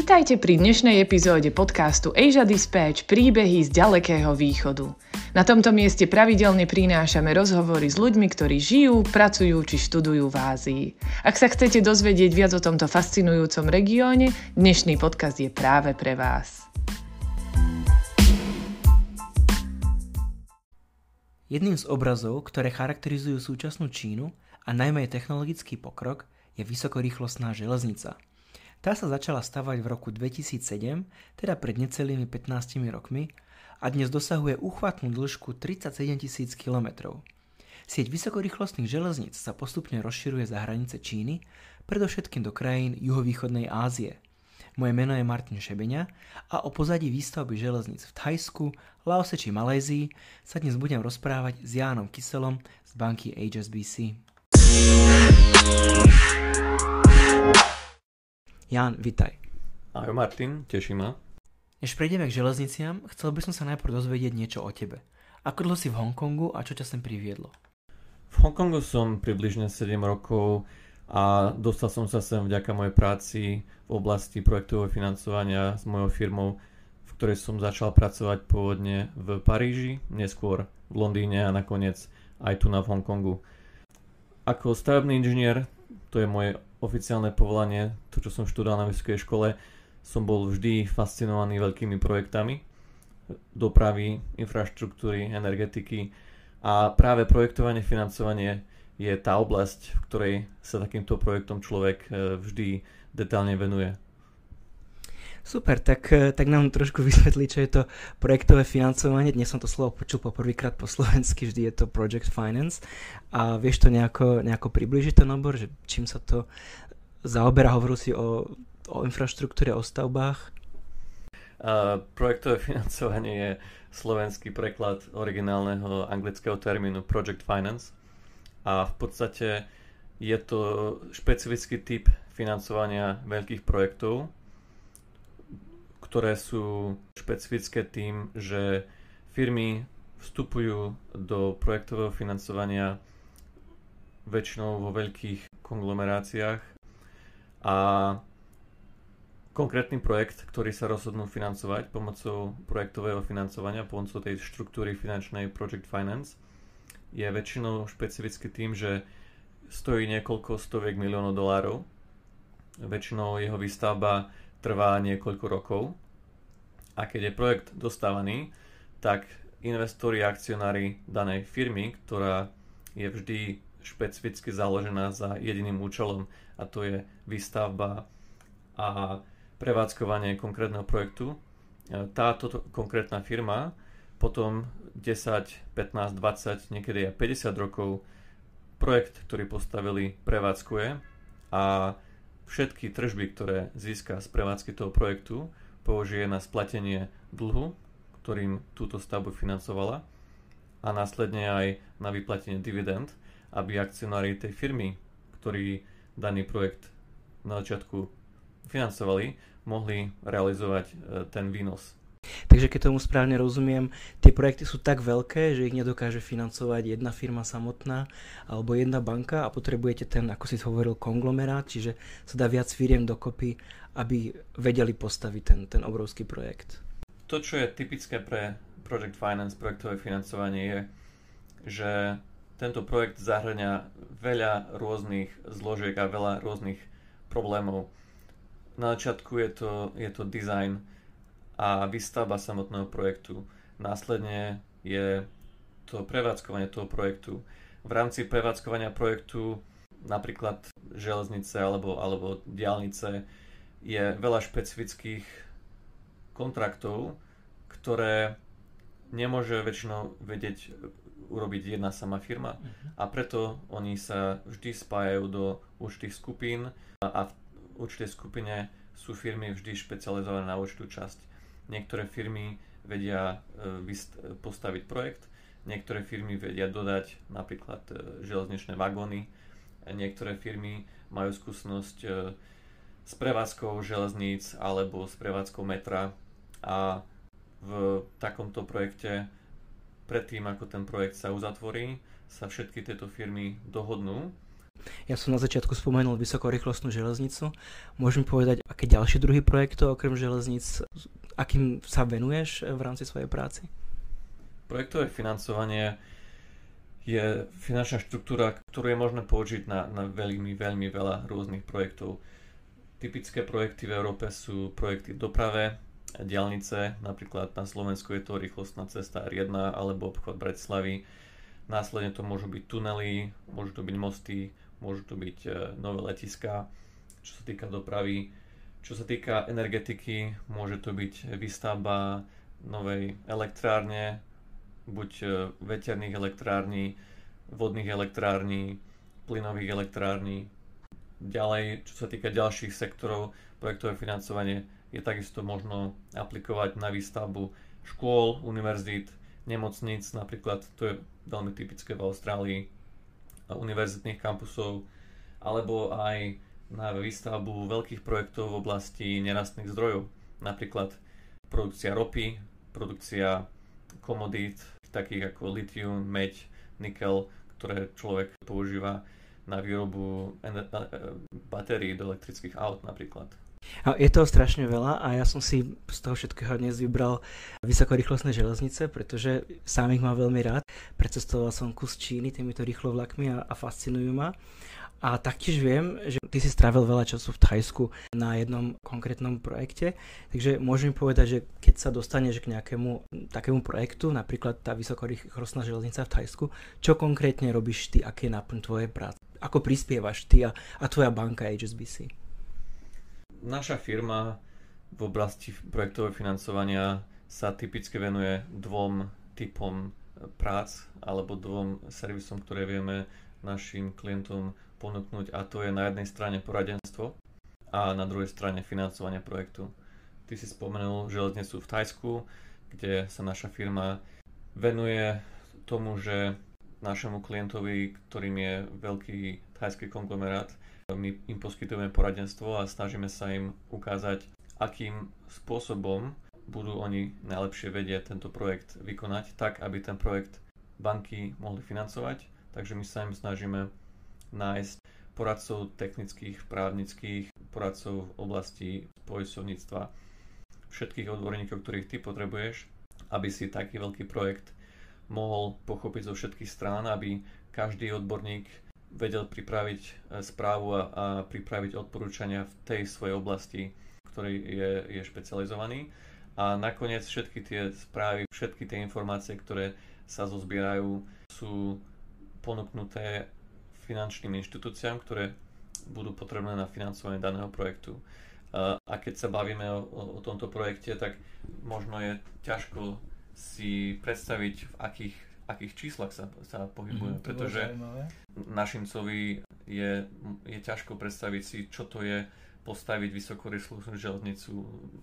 Vítajte pri dnešnej epizóde podcastu Asia Dispatch príbehy z ďalekého východu. Na tomto mieste pravidelne prinášame rozhovory s ľuďmi, ktorí žijú, pracujú či študujú v Ázii. Ak sa chcete dozvedieť viac o tomto fascinujúcom regióne, dnešný podcast je práve pre vás. Jedným z obrazov, ktoré charakterizujú súčasnú Čínu a najmä technologický pokrok, je vysokorýchlostná železnica – tá sa začala stavať v roku 2007, teda pred necelými 15 rokmi a dnes dosahuje uchvatnú dĺžku 37 tisíc km. Sieť vysokorýchlostných železníc sa postupne rozširuje za hranice Číny, predovšetkým do krajín juhovýchodnej Ázie. Moje meno je Martin Šebeňa a o pozadí výstavby železníc v Thajsku, Laose či Malézii sa dnes budem rozprávať s Jánom Kyselom z banky HSBC. Jan, vitaj. Ahoj Martin, teší ma. Než prejdeme k železniciam, chcel by som sa najprv dozvedieť niečo o tebe. Ako dlho si v Hongkongu a čo ťa sem priviedlo? V Hongkongu som približne 7 rokov a dostal som sa sem vďaka mojej práci v oblasti projektového financovania s mojou firmou, v ktorej som začal pracovať pôvodne v Paríži, neskôr v Londýne a nakoniec aj tu na v Hongkongu. Ako stavebný inžinier, to je moje oficiálne povolanie, to čo som študoval na vysokej škole, som bol vždy fascinovaný veľkými projektami dopravy, infraštruktúry, energetiky a práve projektovanie, financovanie je tá oblasť, v ktorej sa takýmto projektom človek e, vždy detálne venuje. Super, tak, e, tak nám trošku vysvetli, čo je to projektové financovanie. Dnes som to slovo počul poprvýkrát po slovensky, vždy je to Project Finance. A vieš to nejako, nejako približiť ten obor, že čím sa to zaoberá? Hovoril si o, o infraštruktúre, o stavbách. Uh, projektové financovanie je slovenský preklad originálneho anglického termínu Project Finance a v podstate je to špecifický typ financovania veľkých projektov, ktoré sú špecifické tým, že firmy vstupujú do projektového financovania väčšinou vo veľkých konglomeráciách a konkrétny projekt, ktorý sa rozhodnú financovať pomocou projektového financovania, pomocou tej štruktúry finančnej Project Finance, je väčšinou špecificky tým, že stojí niekoľko stoviek miliónov dolárov. Väčšinou jeho výstavba trvá niekoľko rokov a keď je projekt dostávaný, tak investori a akcionári danej firmy, ktorá je vždy špecificky založená za jediným účelom a to je výstavba a prevádzkovanie konkrétneho projektu. Táto konkrétna firma potom 10, 15, 20, niekedy aj 50 rokov projekt, ktorý postavili, prevádzkuje a všetky tržby, ktoré získa z prevádzky toho projektu, použije na splatenie dlhu, ktorým túto stavbu financovala a následne aj na vyplatenie dividend, aby akcionári tej firmy, ktorí daný projekt na začiatku financovali, mohli realizovať e, ten výnos Takže keď tomu správne rozumiem, tie projekty sú tak veľké, že ich nedokáže financovať jedna firma samotná alebo jedna banka a potrebujete ten, ako si hovoril, konglomerát, čiže sa dá viac firiem dokopy, aby vedeli postaviť ten, ten obrovský projekt. To, čo je typické pre Project Finance, projektové financovanie je, že tento projekt zahrňa veľa rôznych zložiek a veľa rôznych problémov. Na začiatku je to, je to design, a výstavba samotného projektu. Následne je to prevádzkovanie toho projektu. V rámci prevádzkovania projektu napríklad železnice alebo, alebo diálnice je veľa špecifických kontraktov, ktoré nemôže väčšinou vedieť urobiť jedna sama firma uh-huh. a preto oni sa vždy spájajú do určitých skupín a, a v určitej skupine sú firmy vždy špecializované na určitú časť. Niektoré firmy vedia e, postaviť projekt, niektoré firmy vedia dodať napríklad e, železničné vagóny, niektoré firmy majú skúsenosť e, s prevádzkou železníc alebo s prevádzkou metra a v takomto projekte predtým, ako ten projekt sa uzatvorí, sa všetky tieto firmy dohodnú Ja som na začiatku spomenul vysokorýchlostnú železnicu. Môžem povedať, aké ďalšie druhy projektov okrem železnic, akým sa venuješ v rámci svojej práci? Projektové financovanie je finančná štruktúra, ktorú je možné použiť na, na veľmi, veľmi veľa rôznych projektov. Typické projekty v Európe sú projekty v doprave, diálnice, napríklad na Slovensku je to rýchlostná cesta R1 alebo obchod Bratislavy. Následne to môžu byť tunely, môžu to byť mosty, môžu to byť e, nové letiska, čo sa týka dopravy. Čo sa týka energetiky, môže to byť výstavba novej elektrárne, buď e, veterných elektrární, vodných elektrární, plynových elektrární. Ďalej, čo sa týka ďalších sektorov, projektové financovanie je takisto možno aplikovať na výstavbu škôl, univerzít, nemocníc, napríklad to je veľmi typické v Austrálii, univerzitných kampusov, alebo aj na výstavbu veľkých projektov v oblasti nerastných zdrojov, napríklad produkcia ropy, produkcia komodít, takých ako litium, meď, nikel, ktoré človek používa na výrobu batérií do elektrických aut napríklad. Je toho strašne veľa a ja som si z toho všetkého dnes vybral vysokorýchlostné železnice, pretože sám ich mám veľmi rád. Precestoval som kus Číny týmito rýchlovlakmi a, a fascinujú ma. A taktiež viem, že ty si strávil veľa času v Thajsku na jednom konkrétnom projekte, takže môžem povedať, že keď sa dostaneš k nejakému takému projektu, napríklad tá vysokorýchlostná železnica v Thajsku, čo konkrétne robíš ty, aké je náplň tvojej práce? Ako prispievaš ty a, a tvoja banka HSBC? Naša firma v oblasti projektového financovania sa typicky venuje dvom typom prác alebo dvom servisom, ktoré vieme našim klientom ponúknuť a to je na jednej strane poradenstvo a na druhej strane financovanie projektu. Ty si spomenul železnicu v Tajsku, kde sa naša firma venuje tomu, že našemu klientovi, ktorým je veľký thajský konglomerát, my im poskytujeme poradenstvo a snažíme sa im ukázať, akým spôsobom budú oni najlepšie vedieť tento projekt vykonať tak, aby ten projekt banky mohli financovať. Takže my sa im snažíme nájsť poradcov technických, právnických, poradcov v oblasti poisovníctva, všetkých odborníkov, ktorých ty potrebuješ, aby si taký veľký projekt mohol pochopiť zo všetkých strán, aby každý odborník vedel pripraviť e, správu a, a pripraviť odporúčania v tej svojej oblasti, ktorý je, je špecializovaný. A nakoniec všetky tie správy, všetky tie informácie, ktoré sa zozbierajú, sú ponúknuté finančným inštitúciám, ktoré budú potrebné na financovanie daného projektu. A keď sa bavíme o, o tomto projekte, tak možno je ťažko si predstaviť, v akých, akých číslach sa, sa pohybuje, mm, pretože našimcovi je, je ťažko predstaviť si, čo to je postaviť vysokorýchlu železnicu,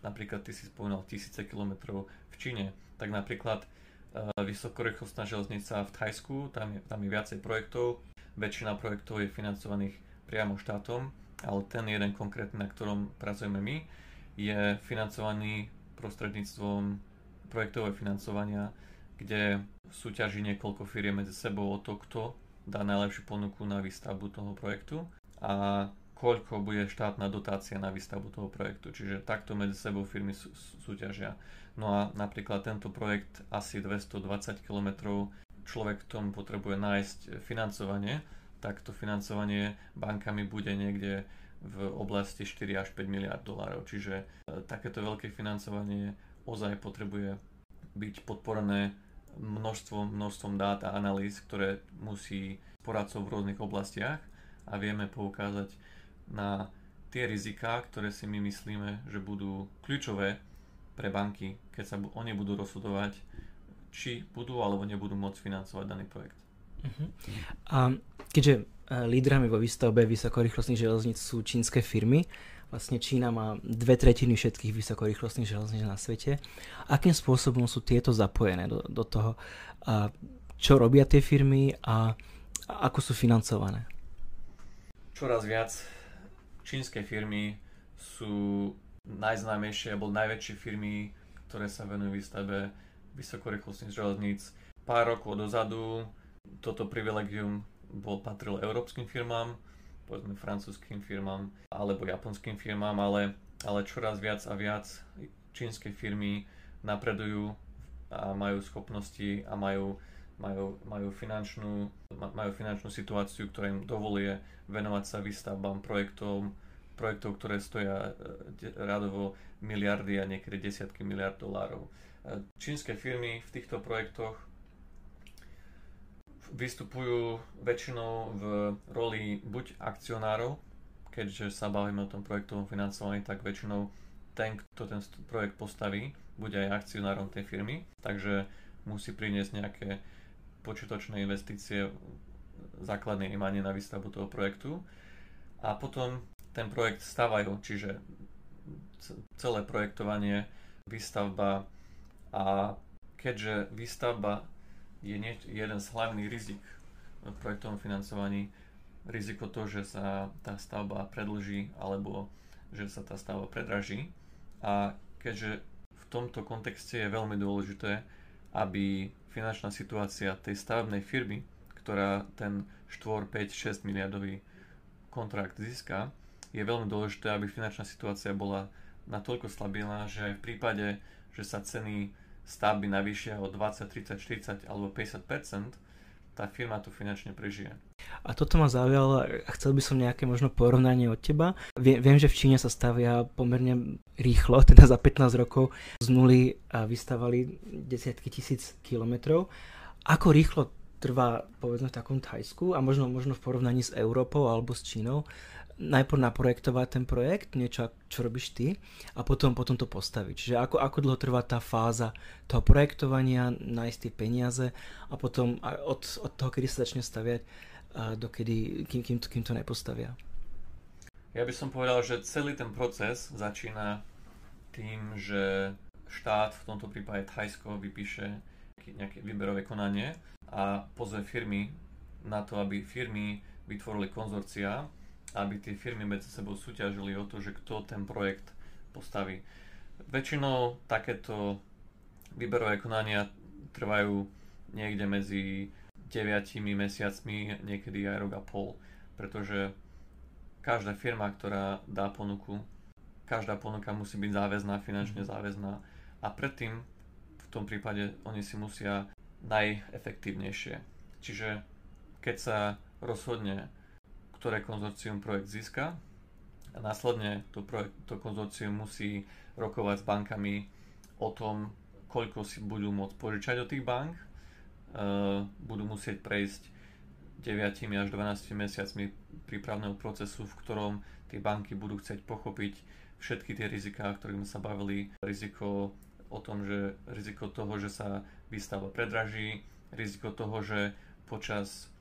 napríklad ty si spomínal tisíce kilometrov v Číne, tak napríklad uh, vysokorýchlostná železnica v Thajsku, tam je, tam je viacej projektov, väčšina projektov je financovaných priamo štátom, ale ten jeden konkrétny, na ktorom pracujeme my, je financovaný prostredníctvom projektového financovania, kde súťaží niekoľko firiem medzi sebou o to, kto dá najlepšiu ponuku na výstavbu toho projektu a koľko bude štátna dotácia na výstavbu toho projektu. Čiže takto medzi sebou firmy sú, súťažia. No a napríklad tento projekt asi 220 km človek k tomu potrebuje nájsť financovanie, tak to financovanie bankami bude niekde v oblasti 4 až 5 miliard dolárov. Čiže e, takéto veľké financovanie ozaj potrebuje byť podporené množstvom, množstvom dát a analýz, ktoré musí poradcov v rôznych oblastiach a vieme poukázať na tie riziká, ktoré si my myslíme, že budú kľúčové pre banky, keď sa oni budú rozhodovať či budú alebo nebudú môcť financovať daný projekt. Uh-huh. A keďže e, lídrami vo výstavbe vysokorýchlostných železníc sú čínske firmy, vlastne Čína má dve tretiny všetkých vysokorýchlostných železníc na svete. Akým spôsobom sú tieto zapojené do, do toho? A čo robia tie firmy a, a ako sú financované? Čoraz viac čínske firmy sú najznámejšie alebo najväčšie firmy, ktoré sa venujú výstavbe vysokorýchlostných železníc. Pár rokov dozadu toto privilegium bol patril európskym firmám, povedzme francúzským firmám alebo japonským firmám, ale, ale čoraz viac a viac čínske firmy napredujú a majú schopnosti a majú, majú, majú, finančnú, majú finančnú situáciu, ktorá im dovoluje venovať sa výstavbám projektov, projektov, ktoré stoja e, radovo miliardy a niekedy desiatky miliard dolárov. E, čínske firmy v týchto projektoch vystupujú väčšinou v roli buď akcionárov, keďže sa bavíme o tom projektovom financovaní, tak väčšinou ten, kto ten projekt postaví, bude aj akcionárom tej firmy, takže musí priniesť nejaké počítočné investície základnej imanie na výstavbu toho projektu. A potom ten projekt stavajú, čiže celé projektovanie, výstavba a keďže výstavba je nie, jeden z hlavných rizik v projektovom financovaní, riziko to, že sa tá stavba predlží alebo že sa tá stavba predraží. A keďže v tomto kontexte je veľmi dôležité, aby finančná situácia tej stavebnej firmy, ktorá ten 4, 5, 6 miliardový kontrakt získa, je veľmi dôležité, aby finančná situácia bola natoľko stabilná, že aj v prípade, že sa ceny stavby navýšia o 20, 30, 40 alebo 50% tá firma to finančne prežije. A toto ma zaujalo a chcel by som nejaké možno porovnanie od teba. Viem, viem, že v Číne sa stavia pomerne rýchlo, teda za 15 rokov z nuly a vystavali desiatky tisíc kilometrov. Ako rýchlo trvá povedzme v takom Thajsku a možno, možno v porovnaní s Európou alebo s Čínou najprv naprojektovať ten projekt, niečo, čo robíš ty, a potom, potom to postaviť. Čiže ako, ako dlho trvá tá fáza toho projektovania, nájsť tie peniaze a potom od, od toho, kedy sa začne staviať, dokedy, kým, kým, kým to nepostavia. Ja by som povedal, že celý ten proces začína tým, že štát, v tomto prípade Thajsko, vypíše nejaké výberové konanie a pozve firmy na to, aby firmy vytvorili konzorcia aby tie firmy medzi sebou súťažili o to, že kto ten projekt postaví. Väčšinou takéto výberové konania trvajú niekde medzi 9 mesiacmi, niekedy aj rok a pol, pretože každá firma, ktorá dá ponuku, každá ponuka musí byť záväzná, finančne mhm. záväzná a predtým v tom prípade oni si musia najefektívnejšie. Čiže keď sa rozhodne ktoré konzorcium projekt získa a následne to, projekt, to konzorcium musí rokovať s bankami o tom, koľko si budú môcť požičať od tých bank. Uh, budú musieť prejsť 9 až 12 mesiacmi prípravného procesu, v ktorom tie banky budú chcieť pochopiť všetky tie riziká, o ktorých sme sa bavili. Riziko o tom, že riziko toho, že sa výstava predraží, riziko toho, že počas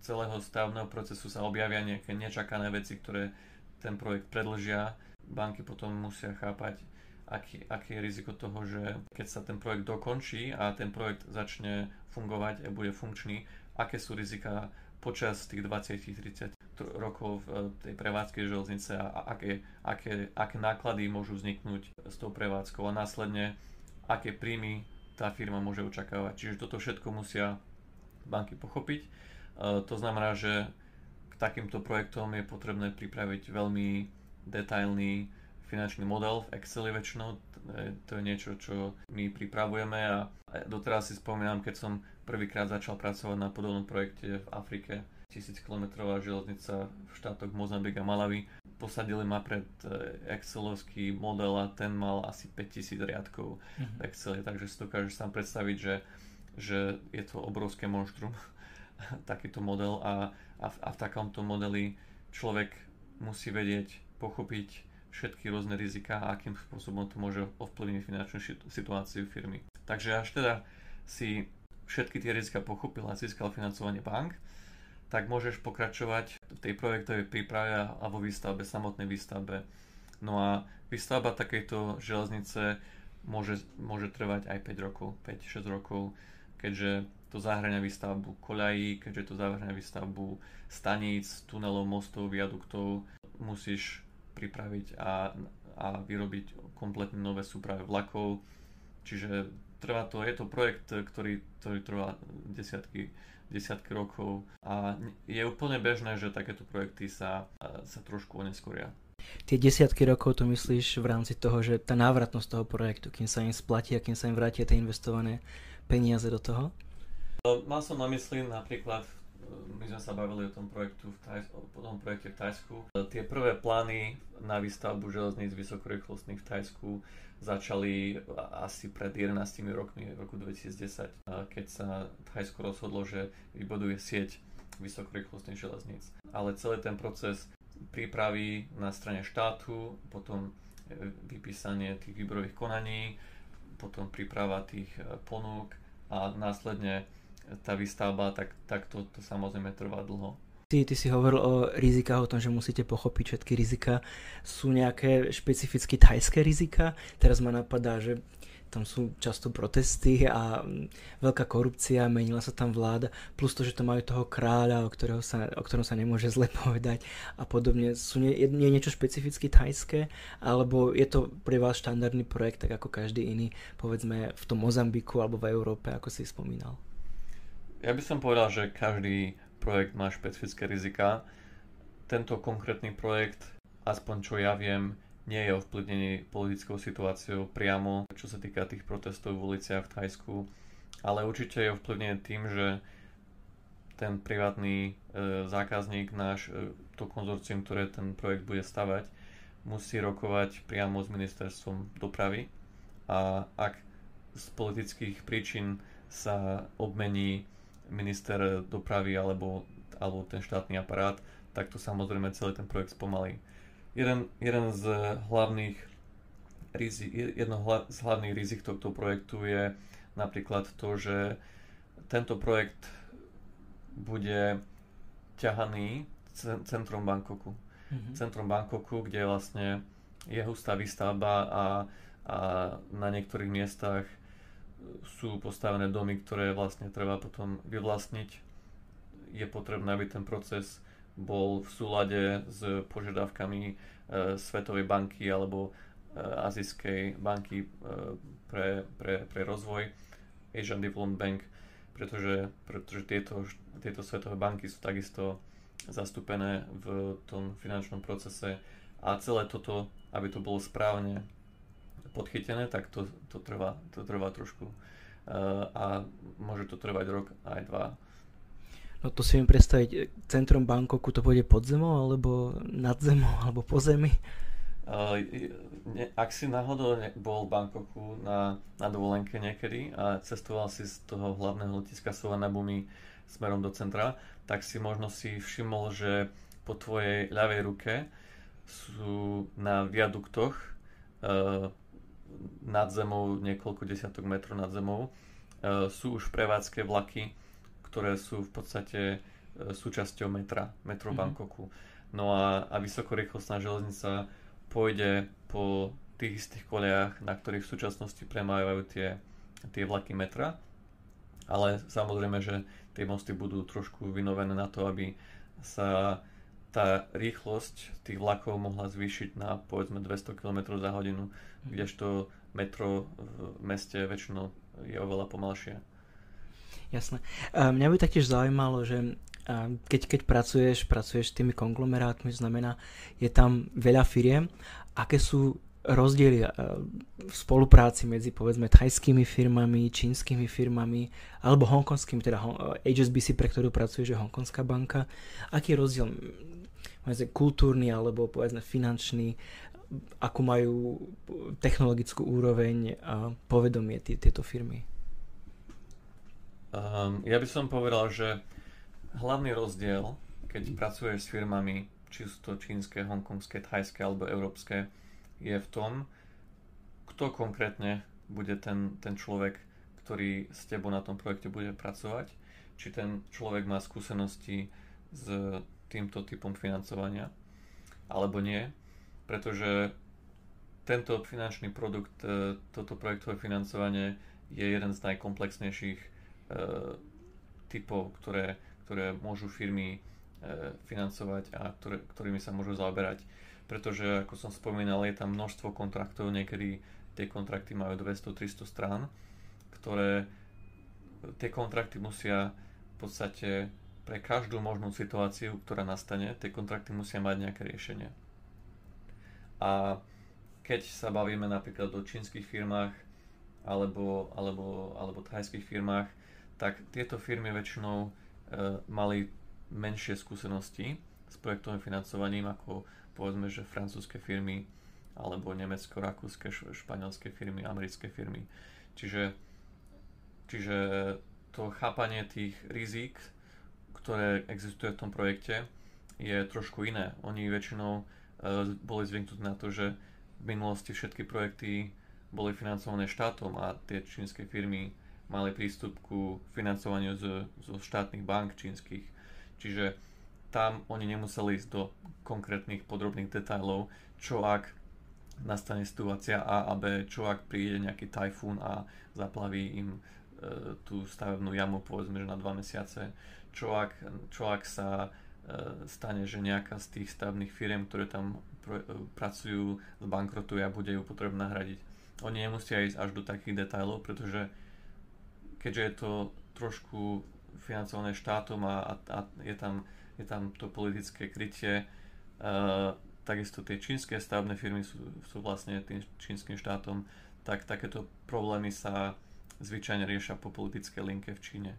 celého stavného procesu sa objavia nejaké nečakané veci, ktoré ten projekt predlžia. Banky potom musia chápať, aký, aký je riziko toho, že keď sa ten projekt dokončí a ten projekt začne fungovať a bude funkčný, aké sú rizika počas tých 20-30 rokov v tej prevádzke železnice a aké, aké, aké náklady môžu vzniknúť s tou prevádzkou a následne aké príjmy tá firma môže očakávať. Čiže toto všetko musia banky pochopiť to znamená, že k takýmto projektom je potrebné pripraviť veľmi detailný finančný model v Exceli väčšinou. To je niečo, čo my pripravujeme a doteraz si spomínam, keď som prvýkrát začal pracovať na podobnom projekte v Afrike, 1000 km železnica v štátoch Mozambik a Malawi. Posadili ma pred e, Excelovský model a ten mal asi 5000 riadkov v mhm. Exceli, takže si dokážeš sám predstaviť, že, že je to obrovské monštrum takýto model a, a, v, a v takomto modeli človek musí vedieť, pochopiť všetky rôzne rizika a akým spôsobom to môže ovplyvniť finančnú situáciu firmy. Takže až teda si všetky tie rizika pochopil a získal financovanie bank, tak môžeš pokračovať v tej projektovej príprave a vo výstavbe, samotnej výstavbe. No a výstavba takejto železnice môže, môže trvať aj 5 rokov, 5-6 rokov, keďže to zahrania výstavbu koľají, keďže to zahrania výstavbu staníc, tunelov, mostov, viaduktov, musíš pripraviť a, a vyrobiť kompletne nové súpravy vlakov. Čiže trvá to, je to projekt, ktorý, ktorý trvá desiatky desiatky rokov a je úplne bežné, že takéto projekty sa, sa trošku oneskoria. Tie desiatky rokov to myslíš v rámci toho, že tá návratnosť toho projektu, kým sa im splatí a kým sa im vrátia tie investované peniaze do toho? Mal som na mysli napríklad my sme sa bavili o tom, projektu v Thajs- o tom projekte v Tajsku. Tie prvé plány na výstavbu železníc vysokorýchlostných v Tajsku začali asi pred 11 rokmi, v roku 2010, keď sa Thajsko rozhodlo, že vybuduje sieť vysokorýchlostných železníc. Ale celý ten proces prípravy na strane štátu, potom e, vypísanie tých výborových konaní, potom príprava tých e, ponúk a následne tá výstavba, tak, tak to, to samozrejme trvá dlho. Ty, ty si hovoril o rizikách, o tom, že musíte pochopiť všetky rizika. Sú nejaké špecificky thajské rizika? Teraz ma napadá, že tam sú často protesty a mm, veľká korupcia, menila sa tam vláda, plus to, že to majú toho kráľa, o, ktorého sa, o ktorom sa nemôže zle povedať a podobne. Sú nie, je niečo špecificky thajské, alebo je to pre vás štandardný projekt, tak ako každý iný, povedzme v tom Mozambiku alebo v Európe, ako si spomínal? Ja by som povedal, že každý projekt má špecifické rizika. Tento konkrétny projekt, aspoň čo ja viem, nie je ovplyvnený politickou situáciou priamo, čo sa týka tých protestov v uliciach v Thajsku, ale určite je ovplyvnený tým, že ten privátny e, zákazník, náš, e, to konzorcium, ktoré ten projekt bude stavať, musí rokovať priamo s ministerstvom dopravy a ak z politických príčin sa obmení minister dopravy alebo, alebo ten štátny aparát, tak to samozrejme celý ten projekt spomalí. Jeden, jeden z hlavných rizik, jedno z hlavných rizik tohto projektu je napríklad to, že tento projekt bude ťahaný centrom Bangkoku. Mm-hmm. Centrom Bangkoku, kde vlastne je hustá výstavba a, a na niektorých miestach sú postavené domy, ktoré vlastne treba potom vyvlastniť. Je potrebné, aby ten proces bol v súlade s požiadavkami e, Svetovej banky alebo e, Azijskej banky e, pre, pre, pre rozvoj, Asian Development Bank, pretože, pretože tieto, tieto svetové banky sú takisto zastúpené v tom finančnom procese a celé toto, aby to bolo správne podchytené, tak to, to, trvá, to trvá trošku. A môže to trvať rok aj dva. No to si viem predstaviť, centrom Bangkoku to pôjde pod zemou, alebo nad zemou, alebo po zemi? Ak si náhodou bol v Bangkoku na, na dovolenke niekedy a cestoval si z toho hlavného letiska Suvarnabhumi smerom do centra, tak si možno si všimol, že po tvojej ľavej ruke sú na viaduktoch nad zemou, niekoľko desiatok metrov nad zemou, e, sú už prevádzke vlaky, ktoré sú v podstate e, súčasťou metra, metro mm-hmm. Bangkoku. No a, a vysokorýchlostná železnica pôjde po tých istých koliach, na ktorých v súčasnosti premávajú tie, tie vlaky metra. Ale samozrejme, že tie mosty budú trošku vynovené na to, aby sa tá rýchlosť tých vlakov mohla zvýšiť na povedzme 200 km za hodinu, mhm. kdežto metro v meste väčšinou je oveľa pomalšie. Jasné. Mňa by taktiež zaujímalo, že keď, keď pracuješ, pracuješ s tými konglomerátmi, znamená, je tam veľa firiem, aké sú rozdiely v spolupráci medzi povedzme thajskými firmami, čínskymi firmami alebo hongkonskými, teda HSBC, pre ktorú pracuje, že hongkonská banka. Aký je rozdiel povedzme, kultúrny alebo povedzme finančný, akú majú technologickú úroveň a povedomie tieto firmy? Um, ja by som povedal, že hlavný rozdiel, keď pracuješ s firmami, či sú to čínske, hongkongské, thajské alebo európske, je v tom, kto konkrétne bude ten, ten človek, ktorý s tebou na tom projekte bude pracovať. Či ten človek má skúsenosti s týmto typom financovania alebo nie, pretože tento finančný produkt, e, toto projektové financovanie je jeden z najkomplexnejších typov, ktoré, ktoré môžu firmy e, financovať a ktoré, ktorými sa môžu zaoberať. Pretože, ako som spomínal, je tam množstvo kontraktov, niekedy tie kontrakty majú 200-300 strán, ktoré tie kontrakty musia v podstate pre každú možnú situáciu, ktorá nastane, tie kontrakty musia mať nejaké riešenie. A keď sa bavíme napríklad o čínskych firmách alebo, alebo, alebo thajských firmách, tak tieto firmy väčšinou e, mali menšie skúsenosti s projektovým financovaním ako povedzme, že francúzske firmy alebo nemecko, rakúske, španielské firmy, americké firmy. Čiže, čiže to chápanie tých rizík, ktoré existuje v tom projekte, je trošku iné. Oni väčšinou uh, boli zvyknutí na to, že v minulosti všetky projekty boli financované štátom a tie čínske firmy mali prístup ku financovaniu zo, zo štátnych bank čínskych. Čiže tam oni nemuseli ísť do konkrétnych podrobných detailov, čo ak nastane situácia A a B, čo ak príde nejaký tajfún a zaplaví im e, tú stavebnú jamu povedzme, že na dva mesiace, čo ak, čo ak sa e, stane, že nejaká z tých stavebných firiem, ktoré tam pr- e, pracujú, zbankrotuje a bude ju potrebné nahradiť. Oni nemusia ísť až do takých detailov, pretože keďže je to trošku financované štátom a, a, a je, tam, je tam to politické krytie, uh, takisto tie čínske stavebné firmy sú, sú vlastne tým čínskym štátom, tak takéto problémy sa zvyčajne riešia po politické linke v Číne.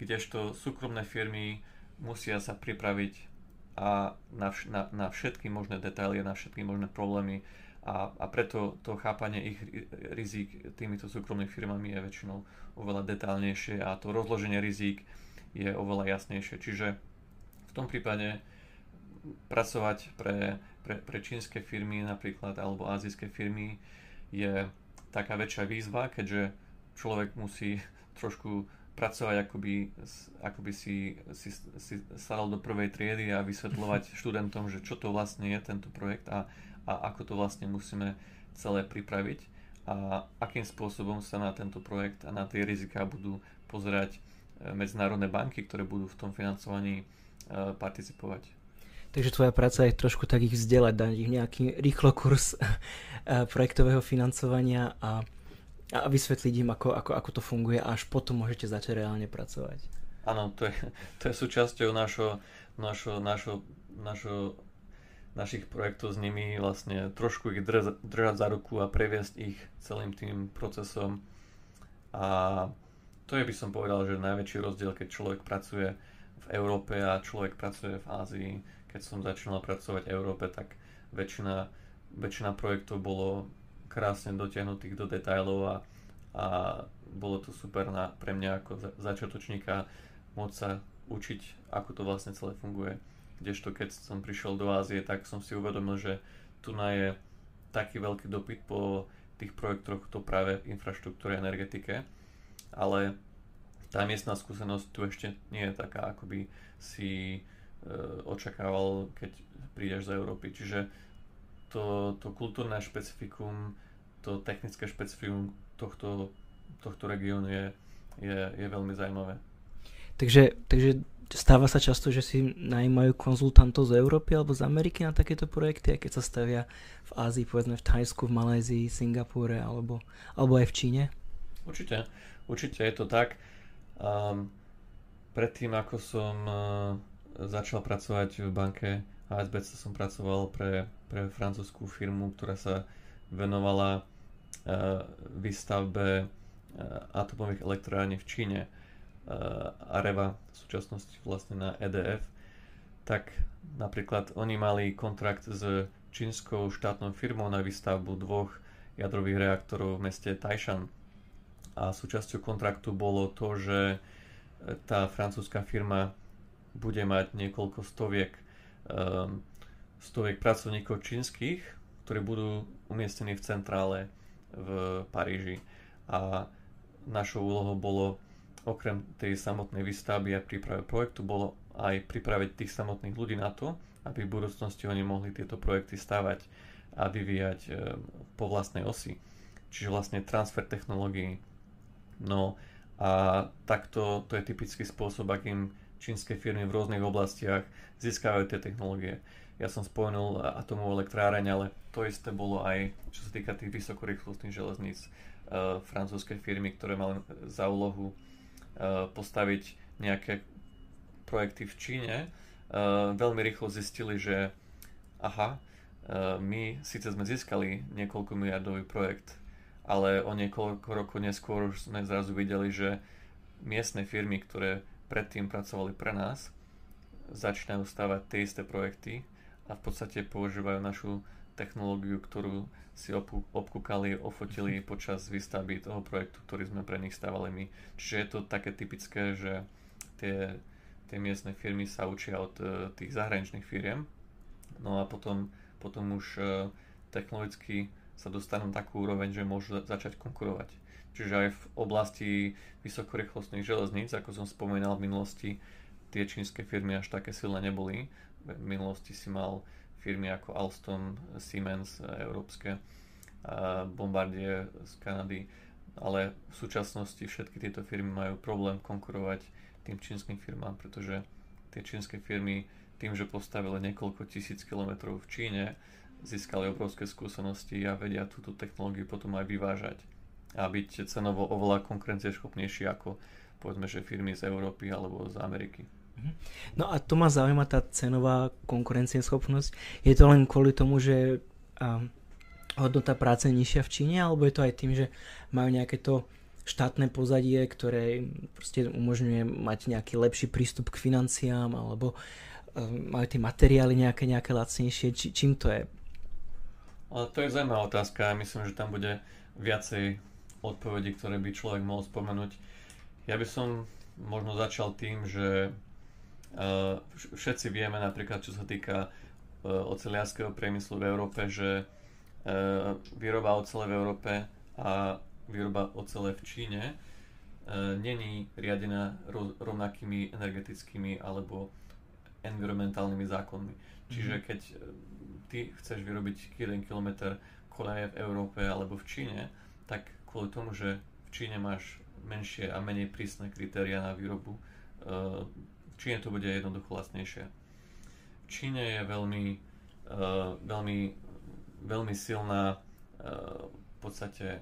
Kdežto súkromné firmy musia sa pripraviť a na, na, na všetky možné detaily, na všetky možné problémy a, a preto to chápanie ich rizik týmito súkromnými firmami je väčšinou oveľa detálnejšie a to rozloženie rizik je oveľa jasnejšie. Čiže v tom prípade pracovať pre pre, pre čínske firmy napríklad alebo azijské firmy je taká väčšia výzva, keďže človek musí trošku pracovať, ako by, ako by si, si, si sadal do prvej triedy a vysvetľovať študentom, že čo to vlastne je tento projekt a, a ako to vlastne musíme celé pripraviť a akým spôsobom sa na tento projekt a na tie riziká budú pozerať e, medzinárodné banky, ktoré budú v tom financovaní e, participovať. Takže tvoja práca je trošku tak ich vzdelať, dať ich nejaký rýchlo kurz eh, projektového financovania a, a vysvetliť im, ako, ako, ako to funguje a až potom môžete začať reálne pracovať. Áno, to je, to je súčasťou našo, našo, našo, našo, našich projektov s nimi vlastne trošku ich drž, držať za ruku a previesť ich celým tým procesom. A to je by som povedal, že najväčší rozdiel, keď človek pracuje v Európe a človek pracuje v Ázii keď som začínal pracovať v Európe, tak väčšina, väčšina projektov bolo krásne dotiahnutých do detajlov a, a bolo to super na, pre mňa ako za, začiatočníka môcť sa učiť, ako to vlastne celé funguje. Kdežto keď som prišiel do Ázie, tak som si uvedomil, že tu na je taký veľký dopyt po tých projektoch to práve v infraštruktúre energetike, ale tá miestna skúsenosť tu ešte nie je taká, ako by si E, očakával, keď prídeš z Európy. Čiže to, to kultúrne špecifikum, to technické špecifikum tohto, tohto regiónu je, je, je veľmi zaujímavé. Takže, takže stáva sa často, že si najímajú konzultantov z Európy alebo z Ameriky na takéto projekty, aj keď sa stavia v Ázii, povedzme v Thajsku, v Malézii, Singapúre alebo, alebo aj v Číne? Určite, určite je to tak. Um, predtým, ako som uh, začal pracovať v banke ASBC som pracoval pre, pre francúzskú firmu, ktorá sa venovala uh, výstavbe uh, atomových elektrární v Číne Areva v súčasnosti vlastne na EDF tak napríklad oni mali kontrakt s čínskou štátnou firmou na výstavbu dvoch jadrových reaktorov v meste Taishan a súčasťou kontraktu bolo to, že tá francúzska firma bude mať niekoľko stoviek, um, stoviek pracovníkov čínskych, ktorí budú umiestnení v centrále v Paríži. A našou úlohou bolo okrem tej samotnej výstavby a prípravy projektu bolo aj pripraviť tých samotných ľudí na to, aby v budúcnosti oni mohli tieto projekty stavať a vyvíjať e, po vlastnej osi. Čiže vlastne transfer technológií. No a takto to je typický spôsob, akým čínske firmy v rôznych oblastiach získavajú tie technológie. Ja som spomenul atomovú elektráreň, ale to isté bolo aj čo sa týka tých vysokorýchlostných železníc. Uh, francúzske firmy, ktoré mali za úlohu postaviť nejaké projekty v Číne, uh, veľmi rýchlo zistili, že aha, uh, my síce sme získali niekoľko miliardový projekt, ale o niekoľko rokov neskôr už sme zrazu videli, že miestne firmy, ktoré predtým pracovali pre nás, začínajú stavať tie isté projekty a v podstate používajú našu technológiu, ktorú si obkúkali, ofotili počas výstavby toho projektu, ktorý sme pre nich stavali my. Čiže je to také typické, že tie, tie miestne firmy sa učia od uh, tých zahraničných firiem, no a potom, potom už uh, technologicky sa dostanú takú úroveň, že môžu začať konkurovať. Čiže aj v oblasti vysokorýchlostných železníc, ako som spomínal v minulosti, tie čínske firmy až také silné neboli. V minulosti si mal firmy ako Alstom, Siemens e, európske, Bombardier z Kanady, ale v súčasnosti všetky tieto firmy majú problém konkurovať tým čínskym firmám, pretože tie čínske firmy tým, že postavili niekoľko tisíc kilometrov v Číne, získali obrovské skúsenosti a vedia túto technológiu potom aj vyvážať a byť cenovo oveľa konkurencieschopnejší ako povedzme, že firmy z Európy alebo z Ameriky. Mhm. No a to ma zaujíma tá cenová konkurencieschopnosť. Je to len kvôli tomu, že um, hodnota práce je nižšia v Číne, alebo je to aj tým, že majú nejaké to štátne pozadie, ktoré proste umožňuje mať nejaký lepší prístup k financiám, alebo um, majú tie materiály nejaké, nejaké lacnejšie. Či, čím to je? Ale to je zaujímavá otázka. Myslím, že tam bude viacej odpovedí, ktoré by človek mohol spomenúť. Ja by som možno začal tým, že všetci vieme napríklad, čo sa týka eh, oceliarského priemyslu v Európe, že eh, výroba ocele v Európe a výroba ocele v Číne není riadená rovnakými energetickými alebo environmentálnymi zákonmi. Čiže mhm. keď ty chceš vyrobiť 1 km koleje v Európe alebo v Číne, tak kvôli tomu, že v Číne máš menšie a menej prísne kritéria na výrobu Číne to bude jednoducho lacnejšie. V Číne je veľmi, uh, veľmi, veľmi silná uh, v podstate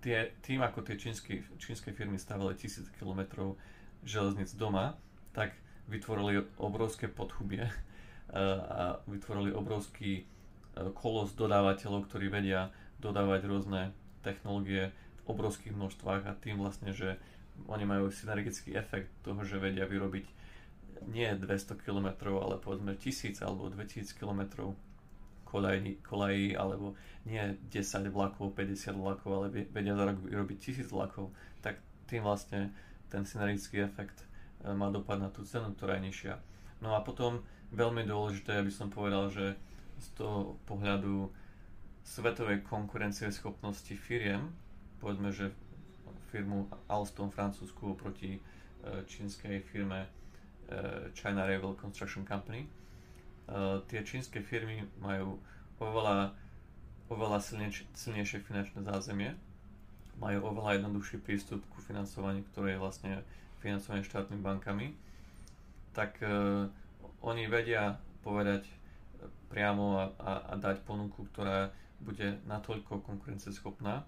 tie, tým, ako tie čínske, čínske firmy stavili tisíc kilometrov železnic doma, tak vytvorili obrovské podchubie uh, a vytvorili obrovský kolos dodávateľov, ktorí vedia dodávať rôzne technológie v obrovských množstvách a tým vlastne, že oni majú synergický efekt toho, že vedia vyrobiť nie 200 km, ale povedzme 1000 alebo 2000 km kolají, alebo nie 10 vlakov, 50 vlakov, ale vedia za rok vyrobiť 1000 vlakov, tak tým vlastne ten synergický efekt e, má dopad na tú cenu, ktorá je nižšia. No a potom veľmi dôležité, aby som povedal, že z toho pohľadu svetovej konkurencie schopnosti firiem, povedzme, že firmu Alstom Francúzsku proti e, čínskej firme e, China Railway Construction Company. E, tie čínske firmy majú oveľa, oveľa silnejšie, finančné zázemie, majú oveľa jednoduchší prístup ku financovaniu, ktoré je vlastne financované štátnymi bankami, tak oni vedia povedať priamo a, a, a dať ponuku, ktorá bude natoľko konkurenceschopná,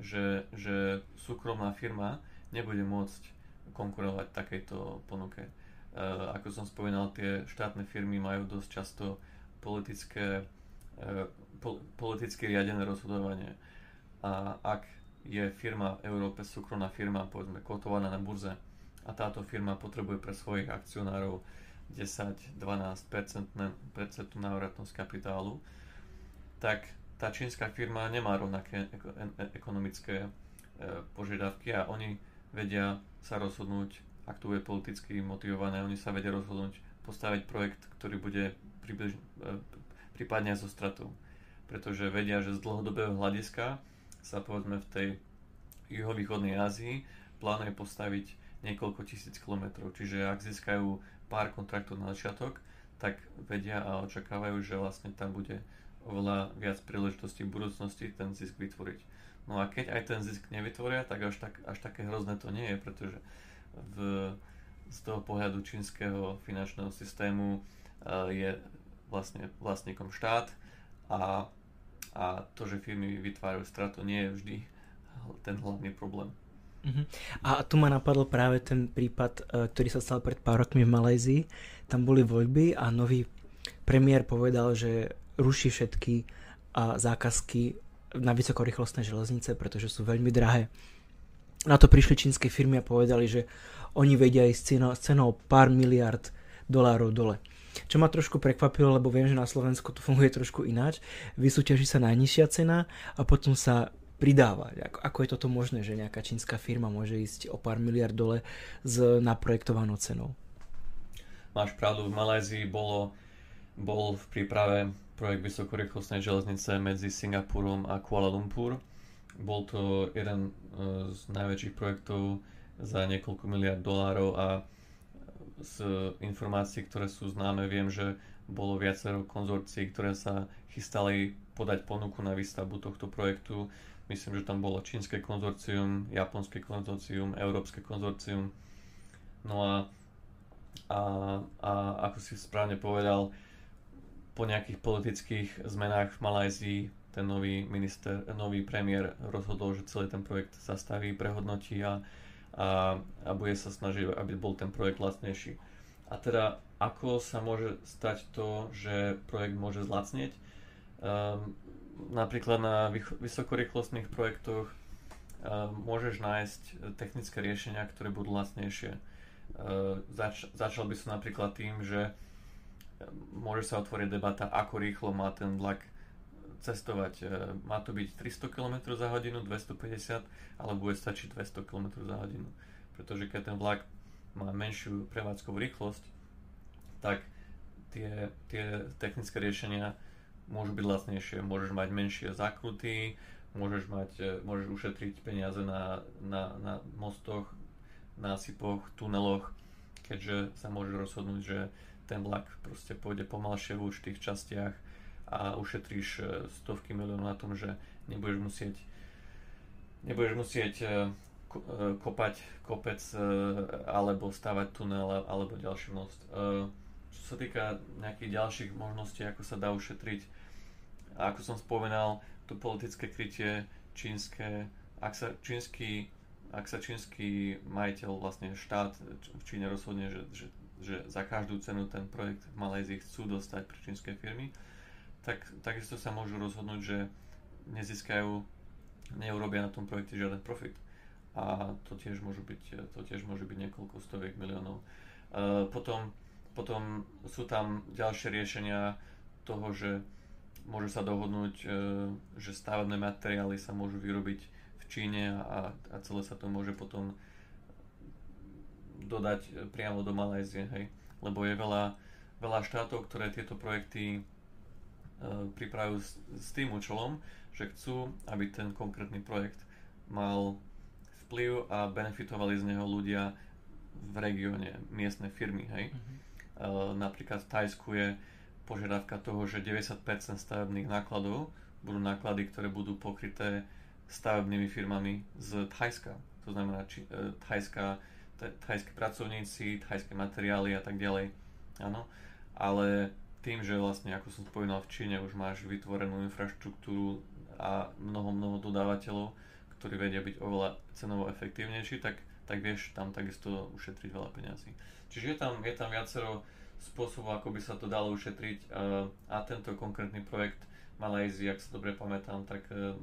že, že súkromná firma nebude môcť konkurovať takejto ponuke. Uh, ako som spomínal, tie štátne firmy majú dosť často politické, uh, po, politicky riadené rozhodovanie. A ak je firma v Európe súkromná firma, povedzme kotovaná na burze, a táto firma potrebuje pre svojich akcionárov 10-12% návratnosť kapitálu, tak tá čínska firma nemá rovnaké ekonomické e, požiadavky a oni vedia sa rozhodnúť, ak to bude politicky motivované, oni sa vedia rozhodnúť postaviť projekt, ktorý bude približ, e, prípadne zo stratou. Pretože vedia, že z dlhodobého hľadiska sa povedzme v tej juhovýchodnej Ázii plánuje postaviť niekoľko tisíc kilometrov. Čiže ak získajú pár kontraktov na začiatok, tak vedia a očakávajú, že vlastne tam bude oveľa viac príležitostí v budúcnosti ten zisk vytvoriť. No a keď aj ten zisk nevytvoria, tak až, tak, až také hrozné to nie je, pretože v, z toho pohľadu čínskeho finančného systému uh, je vlastne vlastníkom štát a, a to, že firmy vytvárajú stratu, nie je vždy ten hlavný problém. Uh-huh. A tu ma napadol práve ten prípad, e, ktorý sa stal pred pár rokmi v Malézii. Tam boli voľby a nový premiér povedal, že ruší všetky zákazky na vysokorýchlostné železnice, pretože sú veľmi drahé. Na to prišli čínske firmy a povedali, že oni vedia ísť s cenou pár miliard dolárov dole. Čo ma trošku prekvapilo, lebo viem, že na Slovensku to funguje trošku ináč. Vysúťaží sa najnižšia cena a potom sa pridáva. Ako, ako je toto možné, že nejaká čínska firma môže ísť o pár miliard dole s naprojektovanou cenou? Máš pravdu, v Malézii bolo, bol v príprave projekt vysokorýchlostnej železnice medzi Singapurom a Kuala Lumpur. Bol to jeden e, z najväčších projektov za niekoľko miliard dolárov a z informácií, ktoré sú známe, viem, že bolo viacero konzorcií, ktoré sa chystali podať ponuku na výstavbu tohto projektu. Myslím, že tam bolo čínske konzorcium, japonské konzorcium, európske konzorcium. No a, a, a ako si správne povedal, po nejakých politických zmenách v Malajzii ten nový minister, nový premiér rozhodol, že celý ten projekt zastaví, prehodnotí a, a, a bude sa snažiť, aby bol ten projekt lacnejší. A teda ako sa môže stať to, že projekt môže zlacnieť? Um, napríklad na vysokorýchlostných projektoch um, môžeš nájsť technické riešenia, ktoré budú lacnejšie. Uh, zač- začal by som napríklad tým, že môže sa otvoriť debata, ako rýchlo má ten vlak cestovať. E, má to byť 300 km za hodinu, 250, ale bude stačiť 200 km za hodinu. Pretože keď ten vlak má menšiu prevádzkovú rýchlosť, tak tie, tie technické riešenia môžu byť lacnejšie. Môžeš mať menšie zákruty, môžeš, mať, e, môžeš ušetriť peniaze na, na, na mostoch, násypoch, tuneloch, keďže sa môže rozhodnúť, že ten vlak proste pôjde pomalšie v určitých častiach a ušetríš e, stovky miliónov na tom, že nebudeš musieť nebudeš musieť e, e, kopať kopec alebo stavať tunel alebo ďalší most. Čo sa týka nejakých ďalších možností, ako sa dá ušetriť, ako som spomenal, to politické krytie čínske, ak sa čínsky, ak sa čínsky majiteľ, vlastne štát v Číne rozhodne, že, že že za každú cenu ten projekt v Malézii chcú dostať pre čínske firmy, tak takisto sa môžu rozhodnúť, že nezískajú, neurobia na tom projekte žiaden profit. A to tiež môžu byť, to tiež môže byť niekoľko stoviek miliónov. Uh, potom, potom sú tam ďalšie riešenia toho, že môžu sa dohodnúť, uh, že stavebné materiály sa môžu vyrobiť v Číne a, a celé sa to môže potom dodať e, priamo do Malézie, hej. Lebo je veľa, veľa štátov, ktoré tieto projekty uh, pripravujú s, s tým účelom, že chcú, aby ten konkrétny projekt mal vplyv a benefitovali z neho ľudia v regióne, miestne firmy, hej. Mm-hmm. Uh, napríklad v Tajsku je požiadavka toho, že 90% stavebných nákladov budú náklady, ktoré budú pokryté stavebnými firmami z Thajska. To znamená, či, uh, thajská thajskí pracovníci, thajské materiály a tak ďalej. Áno. Ale tým, že vlastne, ako som spomínal, v Číne už máš vytvorenú infraštruktúru a mnoho, mnoho dodávateľov, ktorí vedia byť oveľa cenovo efektívnejší, tak, tak vieš tam takisto ušetriť veľa peňazí. Čiže je tam, je tam viacero spôsobov, ako by sa to dalo ušetriť a, tento konkrétny projekt Malajzii, ak sa dobre pamätám, tak e,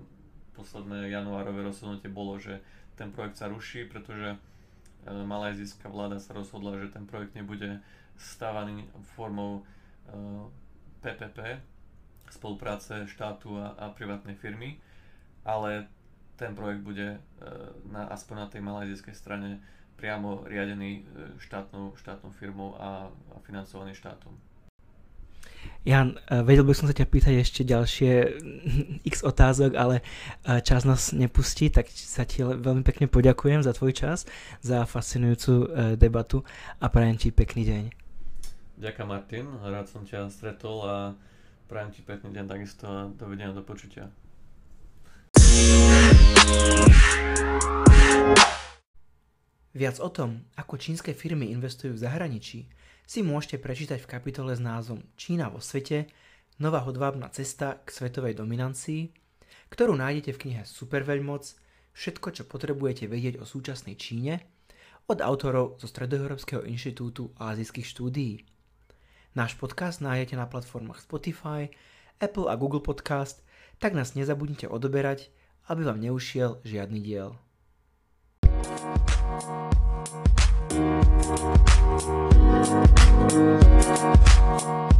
posledné januárové rozhodnutie bolo, že ten projekt sa ruší, pretože malajzijská vláda sa rozhodla, že ten projekt nebude stávaný formou PPP, e, spolupráce štátu a, a privátnej firmy, ale ten projekt bude e, na, aspoň na tej malajzijskej strane priamo riadený e, štátnou, štátnou firmou a, a financovaný štátom. Jan, eh, vedel by som sa ťa pýtať ešte ďalšie x otázok, ale eh, čas nás nepustí, tak sa ti veľmi pekne poďakujem za tvoj čas, za fascinujúcu eh, debatu a prajem ti pekný deň. Ďakujem Martin, rád som ťa stretol a prajem ti pekný deň takisto a dovidenia do počutia. Viac o tom, ako čínske firmy investujú v zahraničí, si môžete prečítať v kapitole s názvom Čína vo svete – nová hodvábna cesta k svetovej dominancii, ktorú nájdete v knihe Superveľmoc všetko, čo potrebujete vedieť o súčasnej Číne od autorov zo Stredoeurópskeho inštitútu azijských štúdií. Náš podcast nájdete na platformách Spotify, Apple a Google Podcast, tak nás nezabudnite odoberať, aby vám neušiel žiadny diel. Thank you.